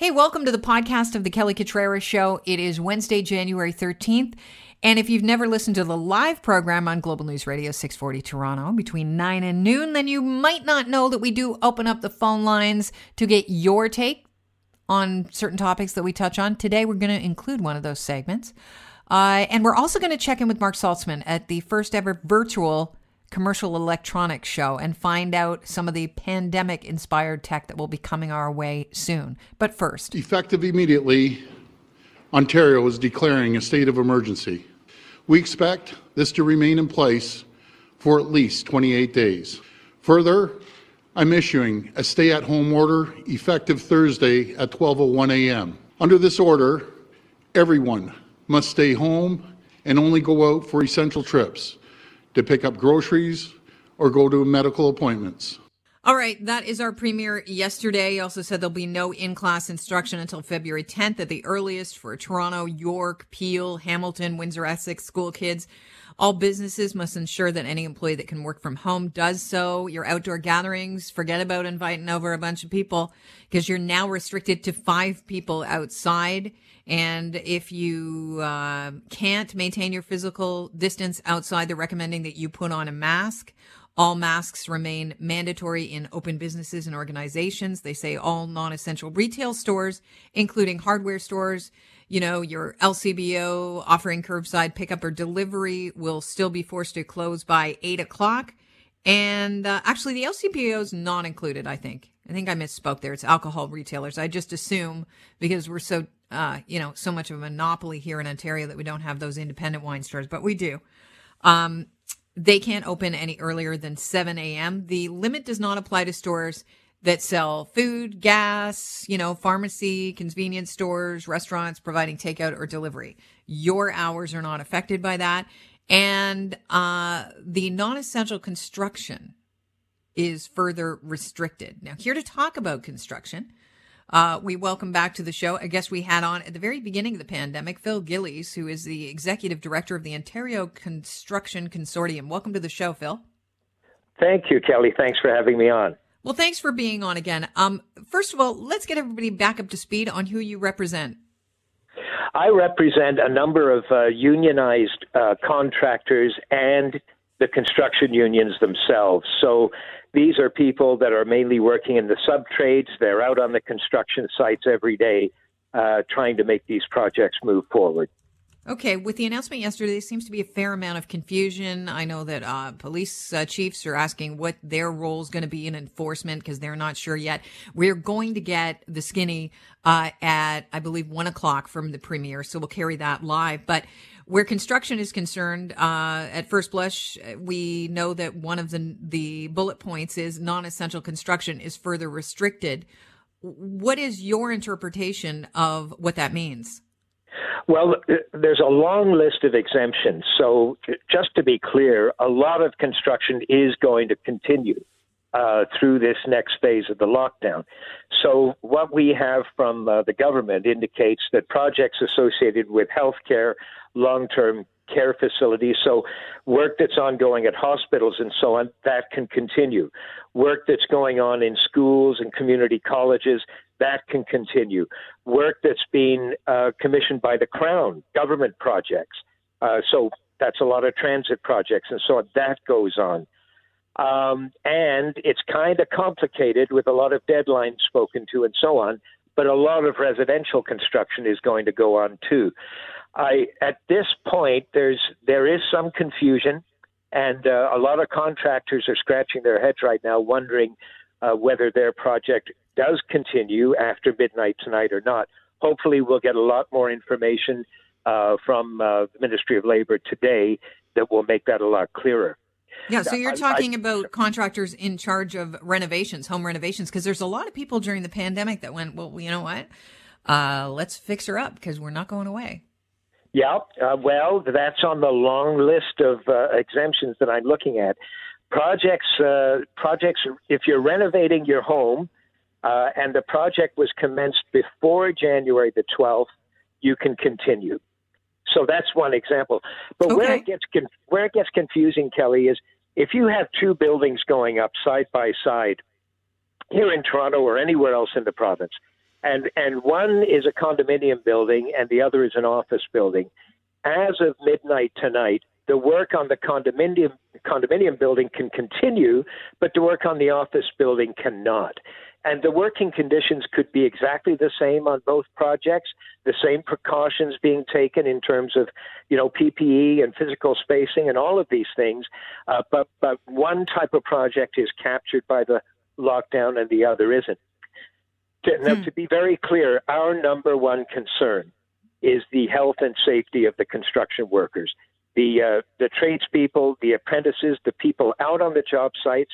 Hey, welcome to the podcast of the Kelly Cutrara Show. It is Wednesday, January 13th. And if you've never listened to the live program on Global News Radio 640 Toronto between 9 and noon, then you might not know that we do open up the phone lines to get your take on certain topics that we touch on. Today, we're going to include one of those segments. Uh, and we're also going to check in with Marc Saltzman at the first ever virtual commercial electronics show and find out some of the pandemic inspired tech that will be coming our way soon. But first, effective immediately, Ontario is declaring a state of emergency. We expect this to remain in place for at least 28 days. Further, I'm issuing a stay at home order effective Thursday at 12:01 a.m. Under this order, everyone must stay home and only go out for essential trips to pick up groceries or go to medical appointments. All right, that is our premier yesterday. He also said there'll be no in class instruction until February 10th at the earliest for Toronto, York, Peel, Hamilton, Windsor, Essex school kids. All businesses must ensure that any employee that can work from home does so. Your outdoor gatherings, forget about inviting over a bunch of people because you're now restricted to five people outside. And if you uh, can't maintain your physical distance outside, they're recommending that you put on a mask. All masks remain mandatory in open businesses and organizations. They say all non essential retail stores, including hardware stores, you know, your LCBO offering curbside pickup or delivery will still be forced to close by eight o'clock. And uh, actually, the LCBO is not included, I think. I think I misspoke there. It's alcohol retailers. I just assume because we're so uh, you know, so much of a monopoly here in Ontario that we don't have those independent wine stores, but we do. Um, they can't open any earlier than 7 a.m. The limit does not apply to stores that sell food, gas, you know, pharmacy, convenience stores, restaurants providing takeout or delivery. Your hours are not affected by that. And uh, the non essential construction is further restricted. Now, here to talk about construction uh, we welcome back to the show a guest we had on at the very beginning of the pandemic, Phil Gillies, who is the executive director of the Ontario Construction Consortium. Welcome to the show, Phil. Thank you, Kelly. Thanks for having me on. Well, thanks for being on again. Um, first of all, let's get everybody back up to speed on who you represent. I represent a number of uh, unionized uh, contractors and the construction unions themselves. So these are people that are mainly working in the sub trades. They're out on the construction sites every day uh, trying to make these projects move forward. Okay, with the announcement yesterday, there seems to be a fair amount of confusion. I know that uh, police uh, chiefs are asking what their role is going to be in enforcement because they're not sure yet. We're going to get the skinny uh, at, I believe, one o'clock from the premier, so we'll carry that live. But where construction is concerned, uh, at first blush, we know that one of the the bullet points is non-essential construction is further restricted. What is your interpretation of what that means? Well, there's a long list of exemptions. So, just to be clear, a lot of construction is going to continue uh, through this next phase of the lockdown. So, what we have from uh, the government indicates that projects associated with healthcare, long term care facilities, so work that's ongoing at hospitals and so on, that can continue. Work that's going on in schools and community colleges, that can continue. Work that's being uh, commissioned by the Crown, government projects. Uh, so that's a lot of transit projects and so. That goes on. Um, and it's kind of complicated with a lot of deadlines spoken to and so on, but a lot of residential construction is going to go on too. I, at this point, there's there is some confusion, and uh, a lot of contractors are scratching their heads right now, wondering uh, whether their project does continue after midnight tonight or not. Hopefully, we'll get a lot more information uh, from uh, the Ministry of Labor today that will make that a lot clearer. Yeah, so you're talking I, I, about contractors in charge of renovations, home renovations, because there's a lot of people during the pandemic that went, well, you know what? Uh, let's fix her up because we're not going away. Yeah, uh, well, that's on the long list of uh, exemptions that I'm looking at. Projects, uh, projects. If you're renovating your home, uh, and the project was commenced before January the 12th, you can continue. So that's one example. But okay. where it gets where it gets confusing, Kelly, is if you have two buildings going up side by side here in Toronto or anywhere else in the province, and and one is a condominium building and the other is an office building. As of midnight tonight, the work on the condominium condominium building can continue, but the work on the office building cannot. And the working conditions could be exactly the same on both projects, the same precautions being taken in terms of, you know, PPE and physical spacing and all of these things. Uh, but, but one type of project is captured by the lockdown and the other isn't. To, now, hmm. to be very clear, our number one concern is the health and safety of the construction workers, the uh, the tradespeople, the apprentices, the people out on the job sites.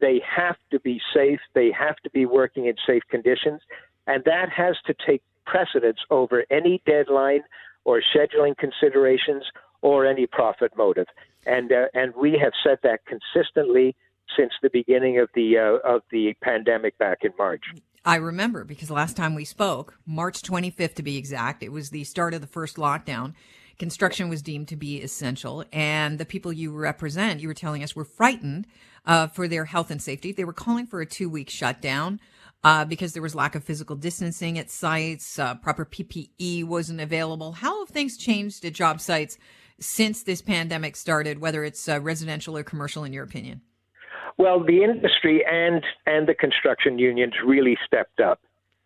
They have to be safe. They have to be working in safe conditions, and that has to take precedence over any deadline or scheduling considerations or any profit motive. And uh, and we have said that consistently since the beginning of the uh, of the pandemic back in March. I remember because last time we spoke, March 25th to be exact, it was the start of the first lockdown. Construction was deemed to be essential, and the people you represent, you were telling us, were frightened uh, for their health and safety. They were calling for a two week shutdown. Uh, because there was lack of physical distancing at sites, uh, proper PPE wasn't available. How have things changed at job sites since this pandemic started, whether it's uh, residential or commercial, in your opinion? Well, the industry and and the construction unions really stepped up.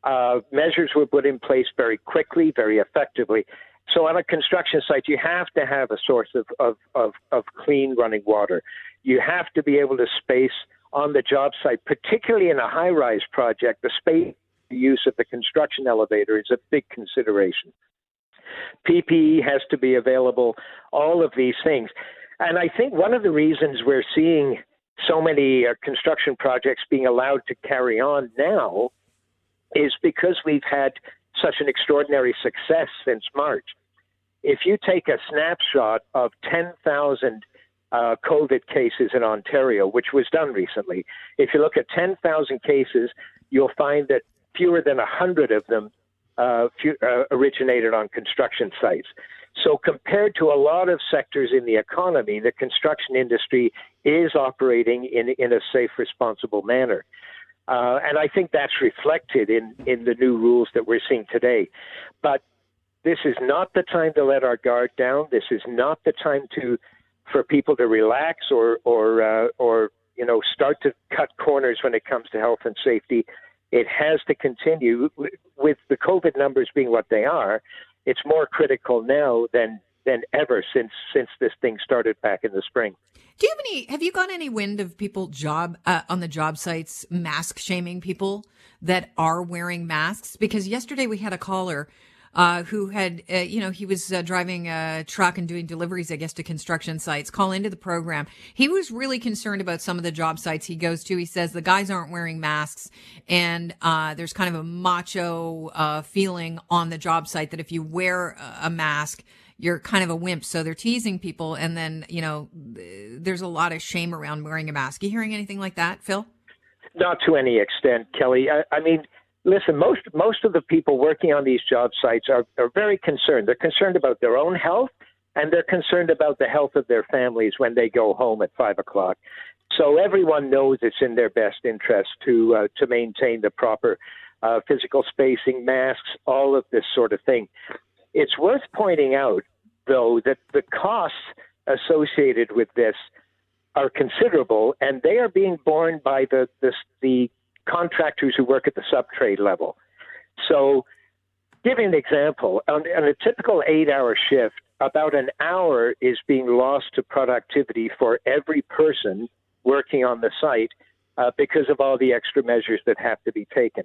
Uh, measures were put in place very quickly, very effectively. So on a construction site, you have to have a source of, of, of, of clean running water. You have to be able to space on the job site, particularly in a high rise project, the space use of the construction elevator is a big consideration. PPE has to be available, all of these things. And I think one of the reasons we're seeing so many uh, construction projects being allowed to carry on now is because we've had such an extraordinary success since March. If you take a snapshot of 10,000 uh, COVID cases in Ontario, which was done recently, if you look at 10,000 cases, you'll find that fewer than 100 of them uh, few, uh, originated on construction sites. So, compared to a lot of sectors in the economy, the construction industry is operating in, in a safe, responsible manner. Uh, and I think that's reflected in, in the new rules that we're seeing today. But this is not the time to let our guard down. This is not the time to for people to relax or or uh, or you know start to cut corners when it comes to health and safety. It has to continue with the COVID numbers being what they are it's more critical now than than ever since since this thing started back in the spring. Do you have any? Have you got any wind of people job uh, on the job sites mask shaming people that are wearing masks? Because yesterday we had a caller uh, who had, uh, you know, he was uh, driving a truck and doing deliveries, I guess, to construction sites, call into the program. He was really concerned about some of the job sites he goes to. He says the guys aren't wearing masks and uh, there's kind of a macho uh, feeling on the job site that if you wear a mask, you're kind of a wimp. So they're teasing people. And then, you know, there's a lot of shame around wearing a mask. You hearing anything like that, Phil? Not to any extent, Kelly. I, I mean, listen, most most of the people working on these job sites are, are very concerned. They're concerned about their own health and they're concerned about the health of their families when they go home at five o'clock. So everyone knows it's in their best interest to uh, to maintain the proper uh, physical spacing, masks, all of this sort of thing. It's worth pointing out, though, that the costs associated with this are considerable, and they are being borne by the the, the contractors who work at the subtrade level. So, giving an example, on, on a typical eight hour shift, about an hour is being lost to productivity for every person working on the site uh, because of all the extra measures that have to be taken.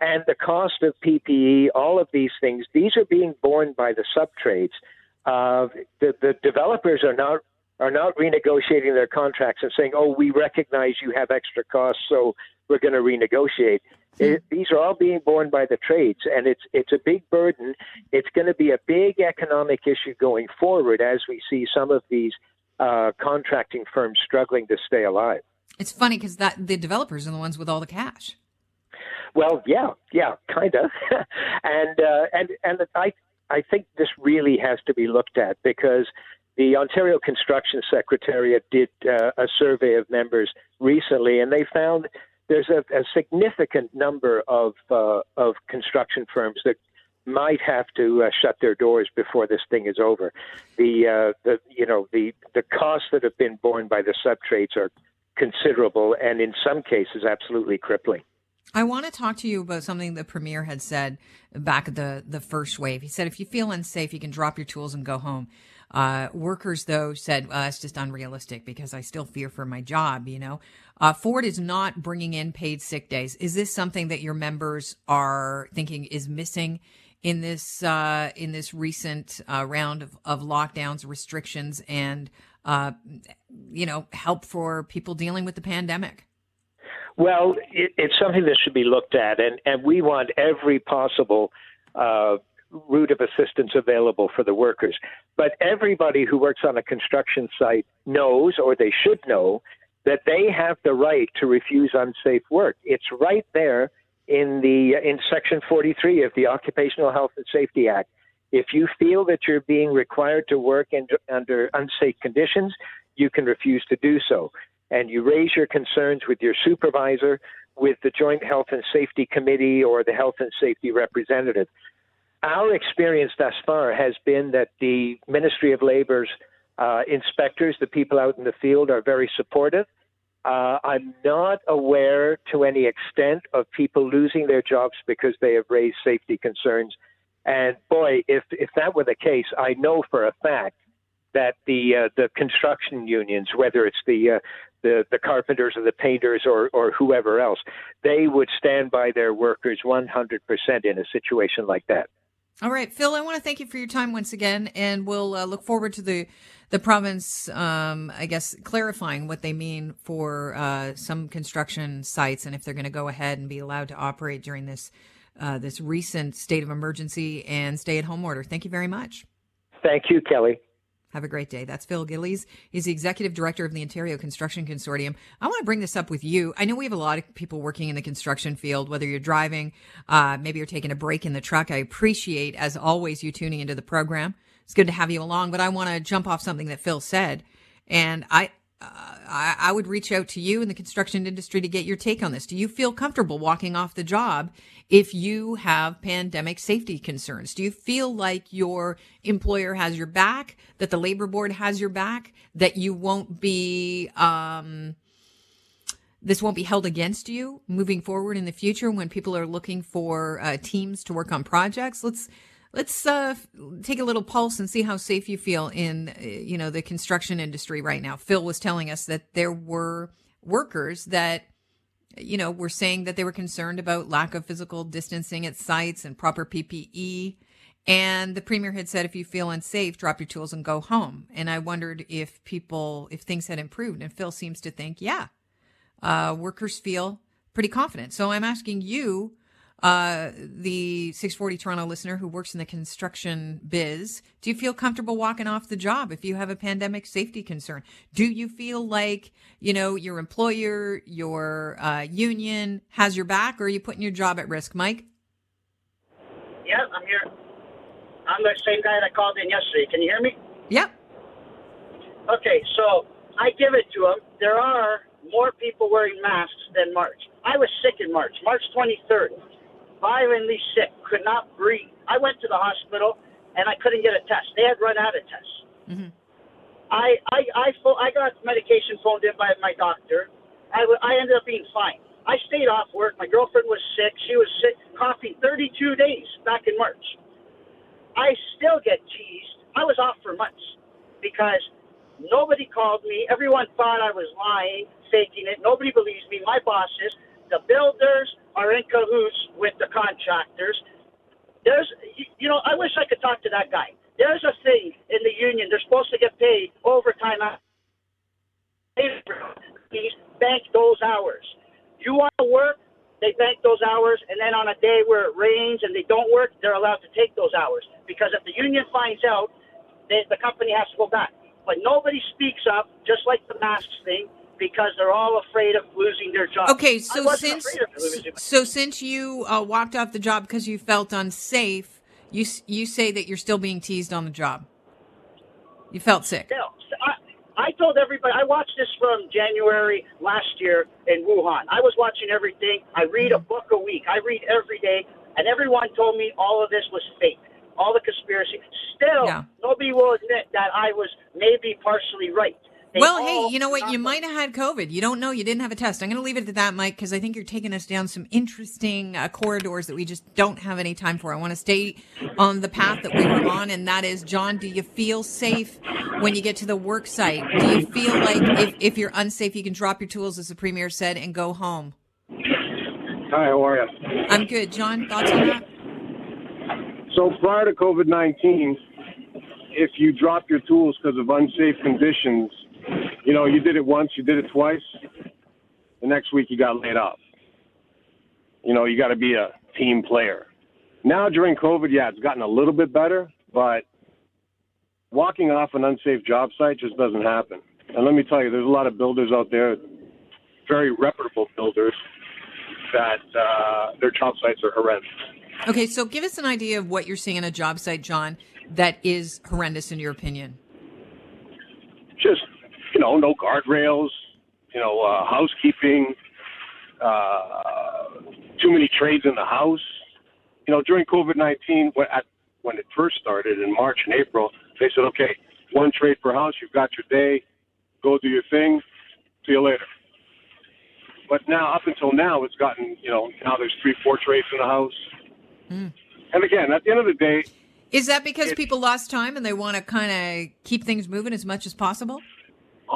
And the cost of PPE, all of these things, these are being borne by the subtrades. Uh, the, the developers are not are not renegotiating their contracts and saying, "Oh, we recognize you have extra costs, so we're going to renegotiate." Hmm. It, these are all being borne by the trades, and it's it's a big burden. It's going to be a big economic issue going forward as we see some of these uh, contracting firms struggling to stay alive. It's funny because that the developers are the ones with all the cash. Well, yeah, yeah, kind of, and uh, and and I I think this really has to be looked at because the Ontario Construction Secretariat did uh, a survey of members recently, and they found there's a, a significant number of uh, of construction firms that might have to uh, shut their doors before this thing is over. The uh, the you know the the costs that have been borne by the subtrades are considerable and in some cases absolutely crippling. I want to talk to you about something the premier had said back at the the first wave. He said if you feel unsafe, you can drop your tools and go home. Uh, workers, though, said well, that's just unrealistic because I still fear for my job. You know, uh, Ford is not bringing in paid sick days. Is this something that your members are thinking is missing in this uh, in this recent uh, round of, of lockdowns, restrictions, and uh, you know, help for people dealing with the pandemic? Well, it, it's something that should be looked at, and, and we want every possible uh, route of assistance available for the workers. But everybody who works on a construction site knows, or they should know, that they have the right to refuse unsafe work. It's right there in the in Section 43 of the Occupational Health and Safety Act. If you feel that you're being required to work in, under unsafe conditions, you can refuse to do so and you raise your concerns with your supervisor, with the Joint Health and Safety Committee, or the Health and Safety representative. Our experience thus far has been that the Ministry of Labor's uh, inspectors, the people out in the field, are very supportive. Uh, I'm not aware to any extent of people losing their jobs because they have raised safety concerns. And boy, if if that were the case, I know for a fact that the uh, the construction unions, whether it's the uh, the the carpenters or the painters or or whoever else, they would stand by their workers 100% in a situation like that. All right, Phil, I want to thank you for your time once again, and we'll uh, look forward to the the province, um, I guess, clarifying what they mean for uh, some construction sites and if they're going to go ahead and be allowed to operate during this uh, this recent state of emergency and stay at home order. Thank you very much. Thank you, Kelly. Have a great day. That's Phil Gillies. He's the executive director of the Ontario Construction Consortium. I want to bring this up with you. I know we have a lot of people working in the construction field, whether you're driving, uh, maybe you're taking a break in the truck. I appreciate, as always, you tuning into the program. It's good to have you along, but I want to jump off something that Phil said. And I, I, I would reach out to you in the construction industry to get your take on this. Do you feel comfortable walking off the job if you have pandemic safety concerns? Do you feel like your employer has your back, that the labor board has your back, that you won't be, um, this won't be held against you moving forward in the future when people are looking for uh, teams to work on projects? Let's let's uh, take a little pulse and see how safe you feel in uh, you know the construction industry right now. Phil was telling us that there were workers that you know were saying that they were concerned about lack of physical distancing at sites and proper PPE. And the premier had said, if you feel unsafe, drop your tools and go home. And I wondered if people, if things had improved. And Phil seems to think, yeah, uh, workers feel pretty confident. So I'm asking you, uh, the 640 Toronto listener who works in the construction biz, do you feel comfortable walking off the job if you have a pandemic safety concern? Do you feel like, you know, your employer, your uh, union has your back or are you putting your job at risk? Mike? Yeah, I'm here. I'm the same guy that called in yesterday. Can you hear me? Yep. Okay, so I give it to them. There are more people wearing masks than March. I was sick in March, March 23rd violently sick, could not breathe. I went to the hospital and I couldn't get a test. They had run out of tests. Mm-hmm. I, I, I, I got medication phoned in by my doctor. I, I ended up being fine. I stayed off work. My girlfriend was sick. She was sick, coughing 32 days back in March. I still get teased. I was off for months because nobody called me. Everyone thought I was lying, faking it. Nobody believes me. My bosses, the builders are in cahoots contractors. There's, you know, I wish I could talk to that guy. There's a thing in the union. They're supposed to get paid overtime. Please bank those hours. You want to work, they bank those hours, and then on a day where it rains and they don't work, they're allowed to take those hours. Because if the union finds out, they, the company has to go back. But nobody speaks up, just like the masks thing because they're all afraid of losing their job. Okay, so since so since you uh, walked off the job because you felt unsafe, you you say that you're still being teased on the job. You felt sick. Still, I, I told everybody, I watched this from January last year in Wuhan. I was watching everything. I read a book a week. I read every day. And everyone told me all of this was fake, all the conspiracy. Still, Yeah. nobody will admit that I was maybe partially right. They Well, hey, you know what? You might have had COVID. You don't know. You didn't have a test. I'm going to leave it at that, Mike, because I think you're taking us down some interesting uh, corridors that we just don't have any time for. I want to stay on the path that we were on, and that is, John, do you feel safe when you get to the work site? Do you feel like if, if you're unsafe, you can drop your tools, as the premier said, and go home? Hi, how are you? I'm good. John, thoughts on that? So prior to COVID 19, if you drop your tools because of unsafe conditions, you know, you did it once, you did it twice, the next week you got laid off. You know, you got to be a team player. Now during COVID, yeah, it's gotten a little bit better, but walking off an unsafe job site just doesn't happen. And let me tell you, there's a lot of builders out there, very reputable builders, that uh, their job sites are horrendous. Okay, so give us an idea of what you're seeing on a job site, John, that is horrendous in your opinion. just know no guardrails you know uh, housekeeping uh, too many trades in the house. You know during covid-19 when, at, when it first started in march and april they said okay one trade per house you've got your day go do your thing see you later. But now up until now it's gotten you know now there's three four trades in the house. And again at the end of the day Is that because people lost time and they want to kind of keep things moving as much as possible?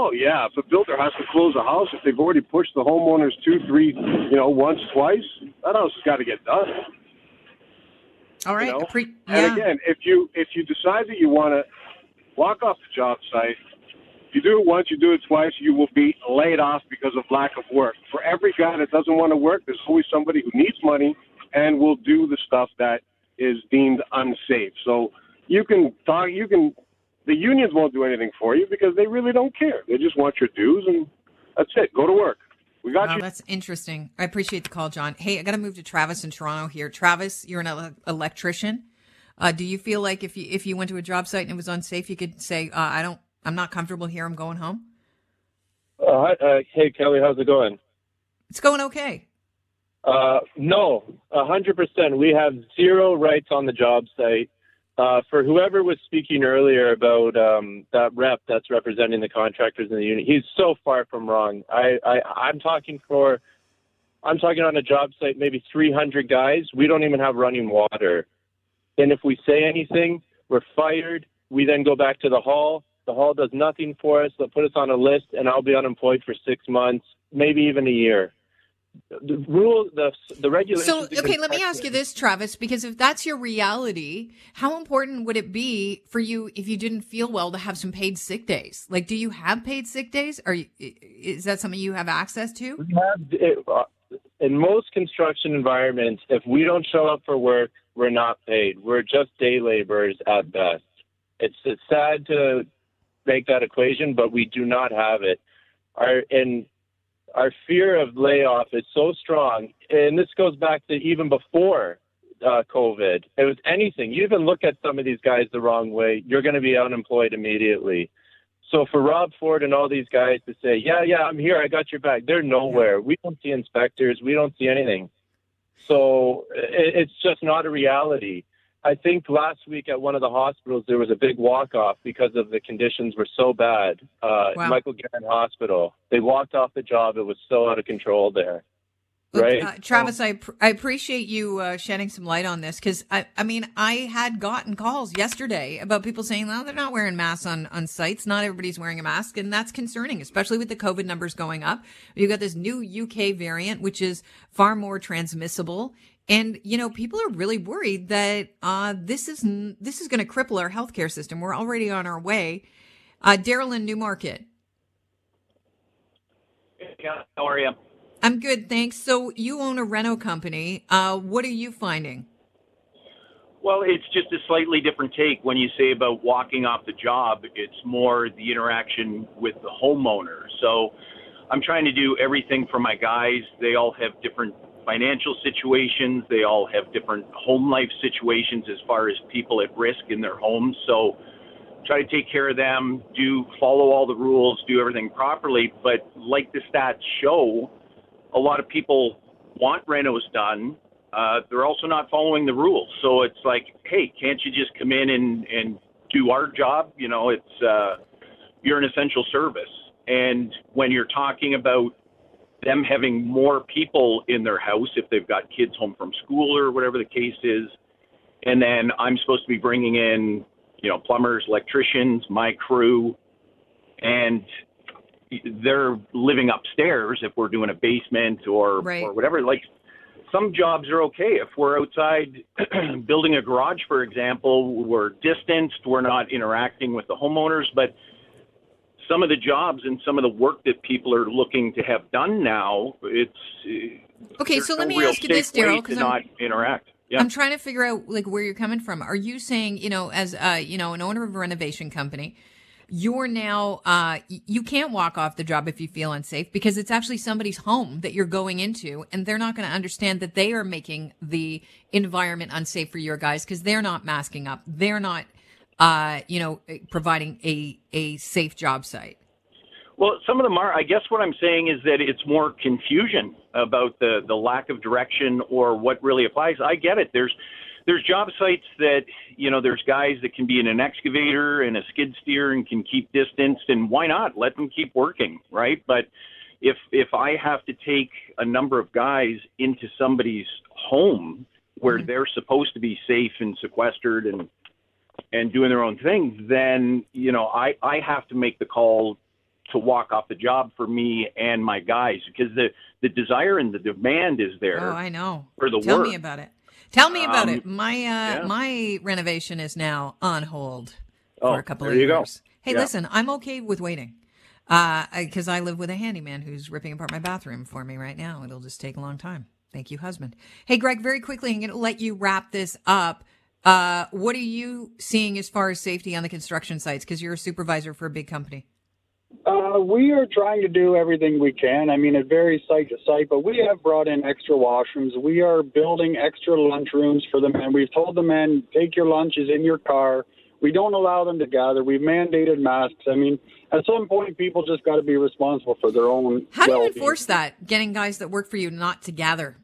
Oh yeah, if a builder has to close a house, if they've already pushed the homeowners two, three, you know, once, twice, that house has got to get done. All right. You know? appre- And again, if you if you decide that you want to walk off the job site, you do it once, you do it twice, you will be laid off because of lack of work. For every guy that doesn't want to work, there's always somebody who needs money and will do the stuff that is deemed unsafe. So you can talk, you can. The unions won't do anything for you because they really don't care. They just want your dues, and that's it. Go to work. We got Wow, you. that's interesting. I appreciate the call, John. Hey, I got to move to Travis in Toronto here. Travis, you're an ele- electrician. Uh, do you feel like if you if you went to a job site and it was unsafe, you could say, uh, "I don't, I'm not comfortable here. I'm going home." Uh, hi, uh, hey, Kelly, how's it going? It's going okay. Uh, no, a hundred percent. We have zero rights on the job site. Uh, for whoever was speaking earlier about um, that rep that's representing the contractors in the union, he's so far from wrong. I, I, I'm talking for, I'm talking on a job site, maybe 300 guys. We don't even have running water, and if we say anything, we're fired. We then go back to the hall. The hall does nothing for us. They'll put us on a list, and I'll be unemployed for six months, maybe even a year. The rule, the the regulations. So, okay, let me ask you this, Travis, because if that's your reality, how important would it be for you if you didn't feel well to have some paid sick days? Like, do you have paid sick days? Are you, is that something you have access to? We have it, uh, in most construction environments, if we don't show up for work, we're not paid. We're just day laborers at best. It's, it's sad to make that equation, but we do not have it. Our and our fear of layoff is so strong, and this goes back to even before uh, COVID. It was anything. You even look at some of these guys the wrong way, you're going to be unemployed immediately. So for Rob Ford and all these guys to say, "Yeah, yeah, I'm here. I got your back," they're nowhere. We don't see inspectors. We don't see anything. So it, it's just not a reality. I think last week at one of the hospitals there was a big walk off because of the conditions were so bad. Uh, Wow. Michael Garron Hospital. They walked off the job. It was so out of control there. Look, Right. uh, Travis, I pr- I appreciate you uh, shedding some light on this because I I mean I had gotten calls yesterday about people saying, "Well, they're not wearing masks on on sites. Not everybody's wearing a mask, and that's concerning, especially with the COVID numbers going up. You've got this new UK variant, which is far more transmissible." And you know, people are really worried that uh, this is n- this is going to cripple our healthcare system. We're already on our way. Uh, Daryl in Newmarket, Yeah, how are you? I'm good, thanks. So you own a reno company. Uh, what are you finding? Well, it's just a slightly different take. When you say about walking off the job, it's more the interaction with the homeowner. So I'm trying to do everything for my guys. They all have different financial situations, they all have different home life situations as far as people at risk in their homes. So try to take care of them, do follow all the rules, do everything properly. But like the stats show, a lot of people want renos done. Uh, they're also not following the rules. So it's like, hey, can't you just come in and, and do our job? You know, it's uh, you're an essential service. And when you're talking about them having more people in their house if they've got kids home from school or whatever the case is, and then I'm supposed to be bringing in, you know, plumbers, electricians, my crew, and they're living upstairs if we're doing a basement or Right. or whatever. Like some jobs are okay if we're outside building a garage, for example. We're distanced, we're not interacting with the homeowners, but some of the jobs and some of the work that people are looking to have done now, it's Okay, so no let me ask you this, Daryl, because not I'm, interact. Yeah. I'm trying to figure out like where you're coming from. Are you saying, you know, as uh, you know, an owner of a renovation company, you're now uh, you can't walk off the job if you feel unsafe because it's actually somebody's home that you're going into, and they're not going to understand that they are making the environment unsafe for your guys because they're not masking up, they're not, uh, you know, providing a a safe job site. Well, some of them are. I guess what I'm saying is that it's more confusion about the the lack of direction or what really applies. I get it. There's there's job sites that you know there's guys that can be in an excavator and a skid steer and can keep distanced, and why not let them keep working, right? But if if I have to take a number of guys into somebody's home where mm-hmm. they're supposed to be safe and sequestered and and doing their own thing, then you know I I have to make the call to walk off the job for me and my guys because the the desire and the demand is there. Oh, I know. for the Tell work. me about it. Tell me about Um, it. My uh yeah. my renovation is now on hold Oh, for a couple there of you go. years. Hey, Yeah. listen, I'm okay with waiting. Uh, because I live with a handyman who's ripping apart my bathroom for me right now. It'll just take a long time. Thank you, husband. Hey, Greg, very quickly, I'm going to let you wrap this up. Uh, what are you seeing as far as safety on the construction sites? Because you're a supervisor for a big company. Uh, we are trying to do everything we can. I mean, it varies site to site, but we have brought in extra washrooms. We are building extra lunchrooms for the men. We've told the men, take your lunches in your car. We don't allow them to gather. We've mandated masks. I mean, at some point, people just got to be responsible for their own. How do you well-being. enforce that? Getting guys that work for you not to gather.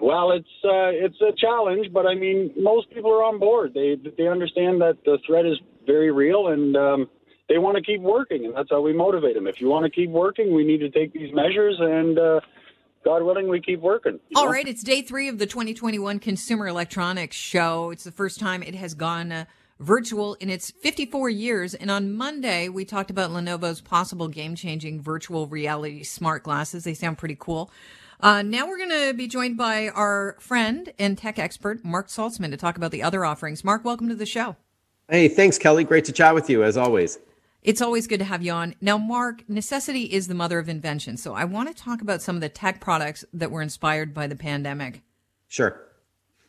Well, it's uh, it's a challenge, but I mean, most people are on board. They they understand that the threat is very real, and um, they want to keep working, and that's how we motivate them. If you want to keep working, we need to take these measures, and uh, God willing, we keep working. you All know? right, it's day three of the 2021 Consumer Electronics Show. It's the first time it has gone uh, virtual in its 54 years. And on Monday, we talked about Lenovo's possible game changing virtual reality smart glasses. They sound pretty cool. Uh, now we're going to be joined by our friend and tech expert, Marc Saltzman, to talk about the other offerings. Mark, welcome to the show. Hey, thanks, Kelly. Great to chat with you as always. It's always good to have you on. Now, Marc, necessity is the mother of invention. So I want to talk about some of the tech products that were inspired by the pandemic. Sure.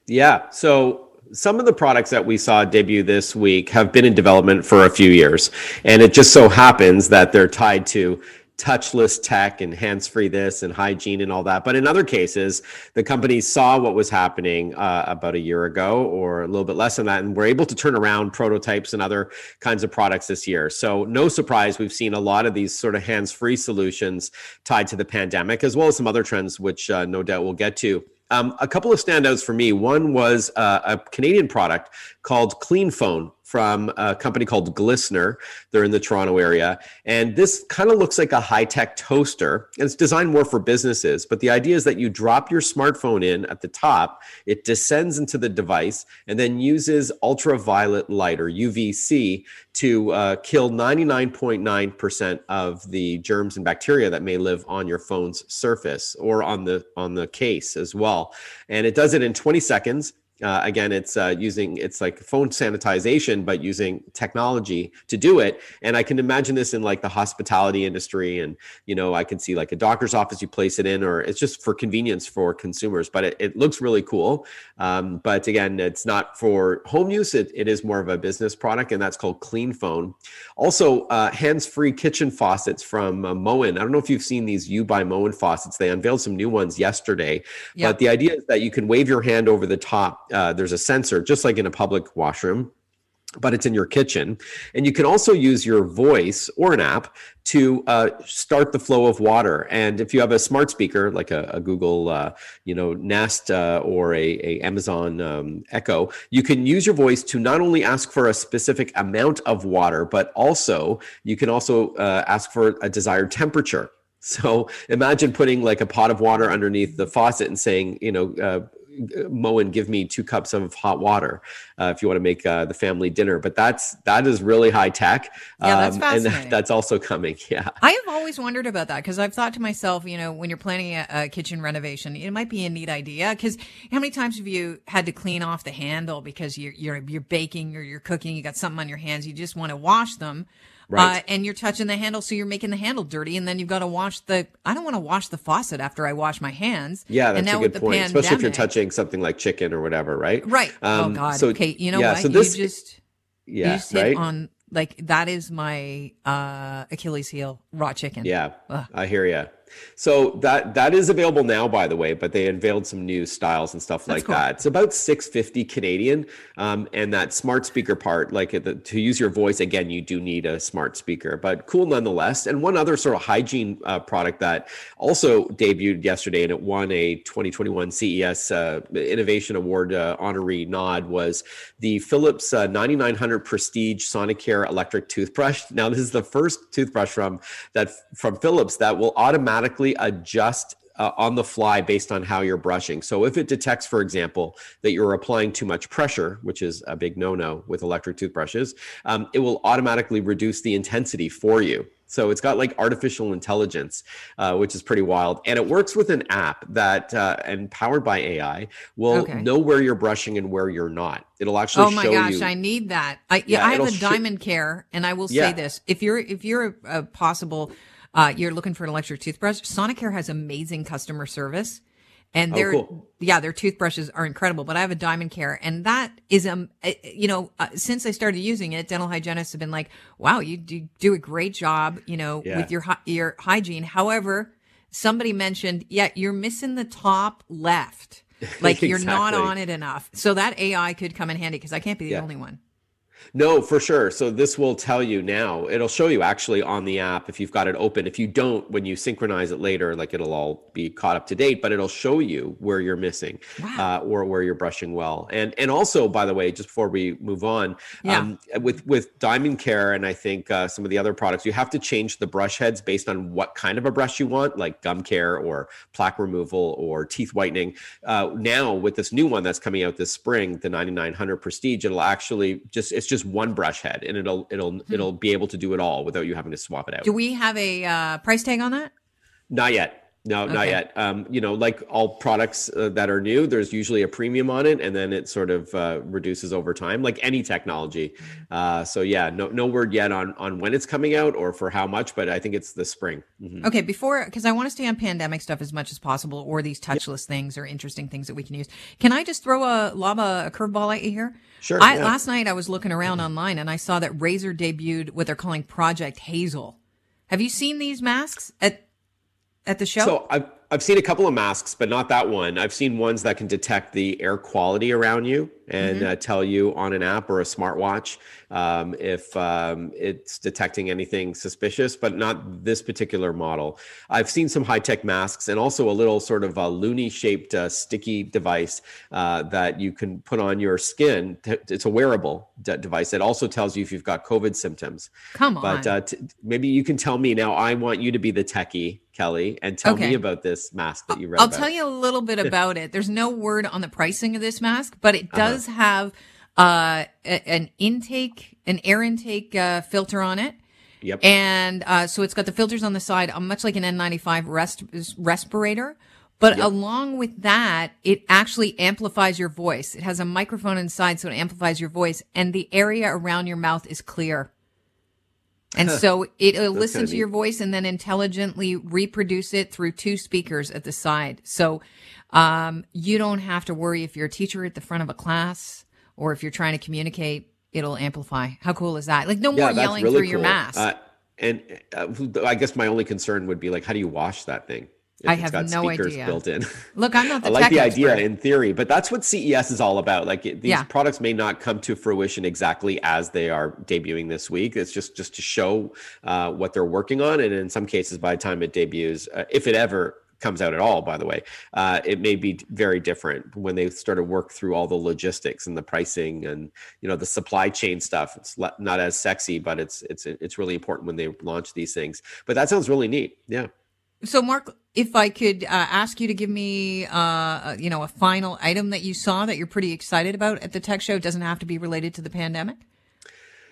Yeah. So some of the products that we saw debut this week have been in development for a few years. And it just so happens that they're tied to touchless tech and hands-free this and hygiene and all that. But in other cases, the companies saw what was happening uh, about a year ago or a little bit less than that, and were able to turn around prototypes and other kinds of products this year. So no surprise, we've seen a lot of these sort of hands-free solutions tied to the pandemic, as well as some other trends, which uh, no doubt we'll get to. Um, a couple of standouts for me. One was uh, a Canadian product called Clean Phone from a company called Glistener. They're in the Toronto area. And this kind of looks like a high tech toaster. And it's designed more for businesses. But the idea is that you drop your smartphone in at the top, it descends into the device, and then uses ultraviolet light or UVC to uh, kill 99.9% of the germs and bacteria that may live on your phone's surface or on the on the case as well. And it does it in 20 seconds. Uh, again, it's uh, using it's like phone sanitization, but using technology to do it. And I can imagine this in like the hospitality industry, and you know, I can see like a doctor's office you place it in, or it's just for convenience for consumers. But it, it looks really cool. Um, but again, it's not for home use. It, it is more of a business product, and that's called Clean Phone. Also, uh, hands-free kitchen faucets from uh, Moen. I don't know if you've seen these U by Moen faucets. They unveiled some new ones yesterday. Yeah. But the idea is that you can wave your hand over the top. Uh, there's a sensor, just like in a public washroom. but it's in your kitchen. And you can also use your voice or an app to uh, start the flow of water. And if you have a smart speaker like a, a Google, uh, you know, Nest uh, or a, a Amazon um, Echo, you can use your voice to not only ask for a specific amount of water, but also you can also uh, ask for a desired temperature. So imagine putting like a pot of water underneath the faucet and saying, you know, uh, Moen, give me two cups of hot water uh, if you want to make uh, the family dinner. But that's that is really high tech. Yeah, that's fascinating. And that's also coming. Yeah. I have always wondered about that because I've thought to myself, you know, when you're planning a, a kitchen renovation, it might be a neat idea. Because how many times have you had to clean off the handle because you're you're you're baking or you're cooking, you got something on your hands, you just want to wash them. Right. Uh, and you're touching the handle, so you're making the handle dirty, and then you've got to wash the. I don't want to wash the faucet after I wash my hands. Yeah, that's a good point, especially if you're touching something like chicken or whatever, right? Right. oh Um, God. so- okay. You know yeah, what? so this- you just you Yeah, just hit right. on like that is my uh Achilles heel, raw chicken. Yeah, Ugh. I hear you. So that that is available now, by the way, but they unveiled some new styles and stuff like cool. that. It's about six fifty Canadian, um, and that smart speaker part, like the, to use your voice again, you do need a smart speaker, but cool nonetheless. And one other sort of hygiene uh, product that also debuted yesterday, and it won a 2021 CES uh, Innovation Award uh, honoree nod, was the Philips uh, 9900 Prestige Sonicare electric toothbrush. Now, this is the first toothbrush from that from Philips that will automatically adjust uh, on the fly based on how you're brushing. So if it detects, for example, that you're applying too much pressure, which is a big no-no with electric toothbrushes, um, it will automatically reduce the intensity for you. So it's got like artificial intelligence, uh, which is pretty wild, and it works with an app that uh, and powered by AI will Okay. know where you're brushing and where you're not. It'll actually Oh my gosh, you. I need that. I yeah, Yeah, I have a diamond care, and I will say Yeah. this: if you're if you're a, a possible, uh, you're looking for an electric toothbrush, Sonicare has amazing customer service, and Oh, their cool. yeah, their toothbrushes are incredible. But I have a diamond care, and that is um, uh, you know, uh, since I started using it, dental hygienists have been like, "Wow, you do, do a great job," you know, Yeah. with your your hygiene. However, somebody mentioned, yeah, you're missing the top left. Like you're not on it enough. So that AI could come in handy because I can't be the Yeah. only one. No, for sure. So this will tell you now. It'll show you actually on the app if you've got it open. If you don't, when you synchronize it later, like it'll all be caught up to date, but it'll show you where you're missing uh, or where you're brushing well. And and also, by the way, just before we move on, Yeah. um, with with Diamond Care and I think uh, some of the other products, you have to change the brush heads based on what kind of a brush you want, like gum care or plaque removal or teeth whitening. Uh, now with this new one that's coming out this spring, the 9900 Prestige, it'll actually just it's just one brush head and it'll it'll it'll be able to do it all without you having to swap it out. Do we have a uh, price tag on that? Not yet. No, not yet. Um, you know, like all products uh, that are new, there's usually a premium on it, and then it sort of uh, reduces over time, like any technology. Uh, so yeah, no, no word yet on on when it's coming out or for how much, but I think it's the spring. Mhm. Okay, before because I want to stay on pandemic stuff as much as possible, or these touchless things or interesting things that we can use. Can I just throw a lava a curveball at you here? Sure, I, yeah. Last night I was looking around online and I saw that Razer debuted what they're calling Project Hazel. Have you seen these masks at at the show? So I've I've seen a couple of masks, but not that one. I've seen ones that can detect the air quality around you and Mm-hmm. uh, tell you on an app or a smartwatch um, if um, it's detecting anything suspicious, but not this particular model. I've seen some high tech masks and also a little sort of a loony shaped uh, sticky device uh, that you can put on your skin. It's a wearable de- device that also tells you if you've got COVID symptoms. Come on. But uh, t- maybe you can tell me now. I want you to be the techie, Kelly, and tell Okay. me about this mask that you read. I'll about. tell you a little bit about it. There's no word on the pricing of this mask, but it does have uh, a- an intake, an air intake uh, filter on it. Yep. And uh, so it's got the filters on the side, uh, much like an N95 rest- respirator. But along with that, it actually amplifies your voice. It has a microphone inside, so it amplifies your voice, and the area around your mouth is clear. And so it'll listen to your voice and then intelligently reproduce it through two speakers at the side. So um, you don't have to worry if you're a teacher at the front of a class or if you're trying to communicate, it'll amplify. How cool is that? Like no more yelling through your mask. Uh, and uh, I guess my only concern would be like, how do you wash that thing? If I have got no speakers idea. built in. Look, I'm not the I like the idea expert. in theory, but that's what CES is all about. Like it- these Yeah. products may not come to fruition exactly as they are debuting this week. It's just just to show uh, what they're working on, and in some cases, by the time it debuts, uh, if it ever comes out at all, by the way, uh, it may be very different when they start to work through all the logistics and the pricing and you know the supply chain stuff. It's not as sexy, but it's it's it's really important when they launch these things. But that sounds really neat. Yeah. So, Marc, if I could uh, ask you to give me, uh, you know, a final item that you saw that you're pretty excited about at the tech show, it doesn't have to be related to the pandemic.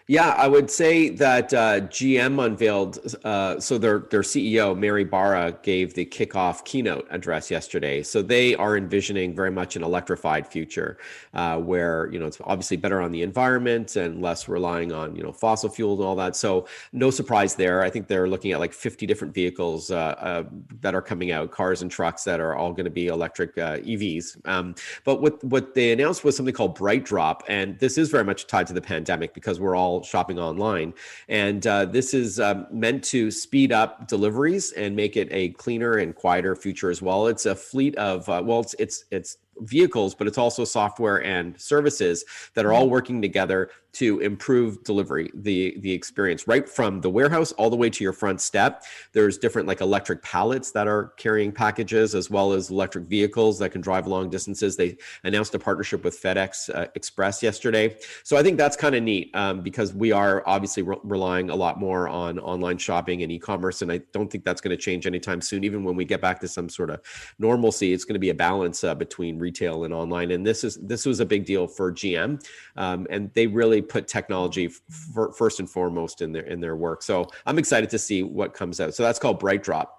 Yeah, I would say that uh, GM unveiled. Uh, so their their CEO Mary Barra gave the kickoff keynote address yesterday. So they are envisioning very much an electrified future, uh, where you know it's obviously better on the environment and less relying on you know fossil fuels and all that. So no surprise there. I think they're looking at like 50 different vehicles uh, uh, that are coming out, cars and trucks that are all going to be electric uh, EVs. Um, but what what they announced was something called BrightDrop, and this is very much tied to the pandemic because we're all shopping online, and uh, this is um, meant to speed up deliveries and make it a cleaner and quieter future as well. It's a fleet of uh, well, it's it's it's vehicles, but it's also software and services that are all working together to improve delivery, the the experience, right from the warehouse all the way to your front step. There's different like electric pallets that are carrying packages, as well as electric vehicles that can drive long distances. They announced a partnership with FedEx uh, Express yesterday, so I think that's kind of neat um, because we are obviously re- relying a lot more on online shopping and e-commerce, and I don't think that's going to change anytime soon. Even when we get back to some sort of normalcy, it's going to be a balance uh, between retail and online. And this is this was a big deal for GM, um, and they really put technology f- first and foremost in their in their work. So I'm excited to see what comes out. So that's called Bright Drop.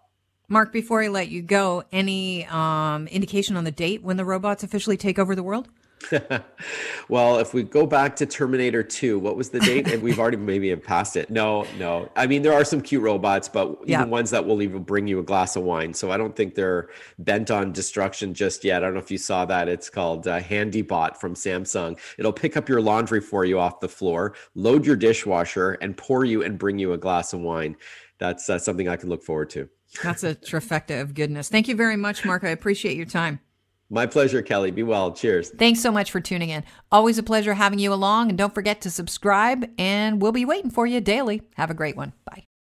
Marc, before I let you go, any um, indication on the date when the robots officially take over the world? well, if we go back to Terminator 2, what was the date? and we've already maybe passed it. No, no. I mean, there are some cute robots, but Yeah. even ones that will even bring you a glass of wine. So I don't think they're bent on destruction just yet. I don't know if you saw that. It's called uh, HandyBot from Samsung. It'll pick up your laundry for you off the floor, load your dishwasher, and pour you and bring you a glass of wine. That's uh, something I can look forward to. That's a trifecta of goodness. Thank you very much, Marc. I appreciate your time. My pleasure, Kelly. Be well. Cheers. Thanks so much for tuning in. Always a pleasure having you along. And don't forget to subscribe, and we'll be waiting for you daily. Have a great one. Bye.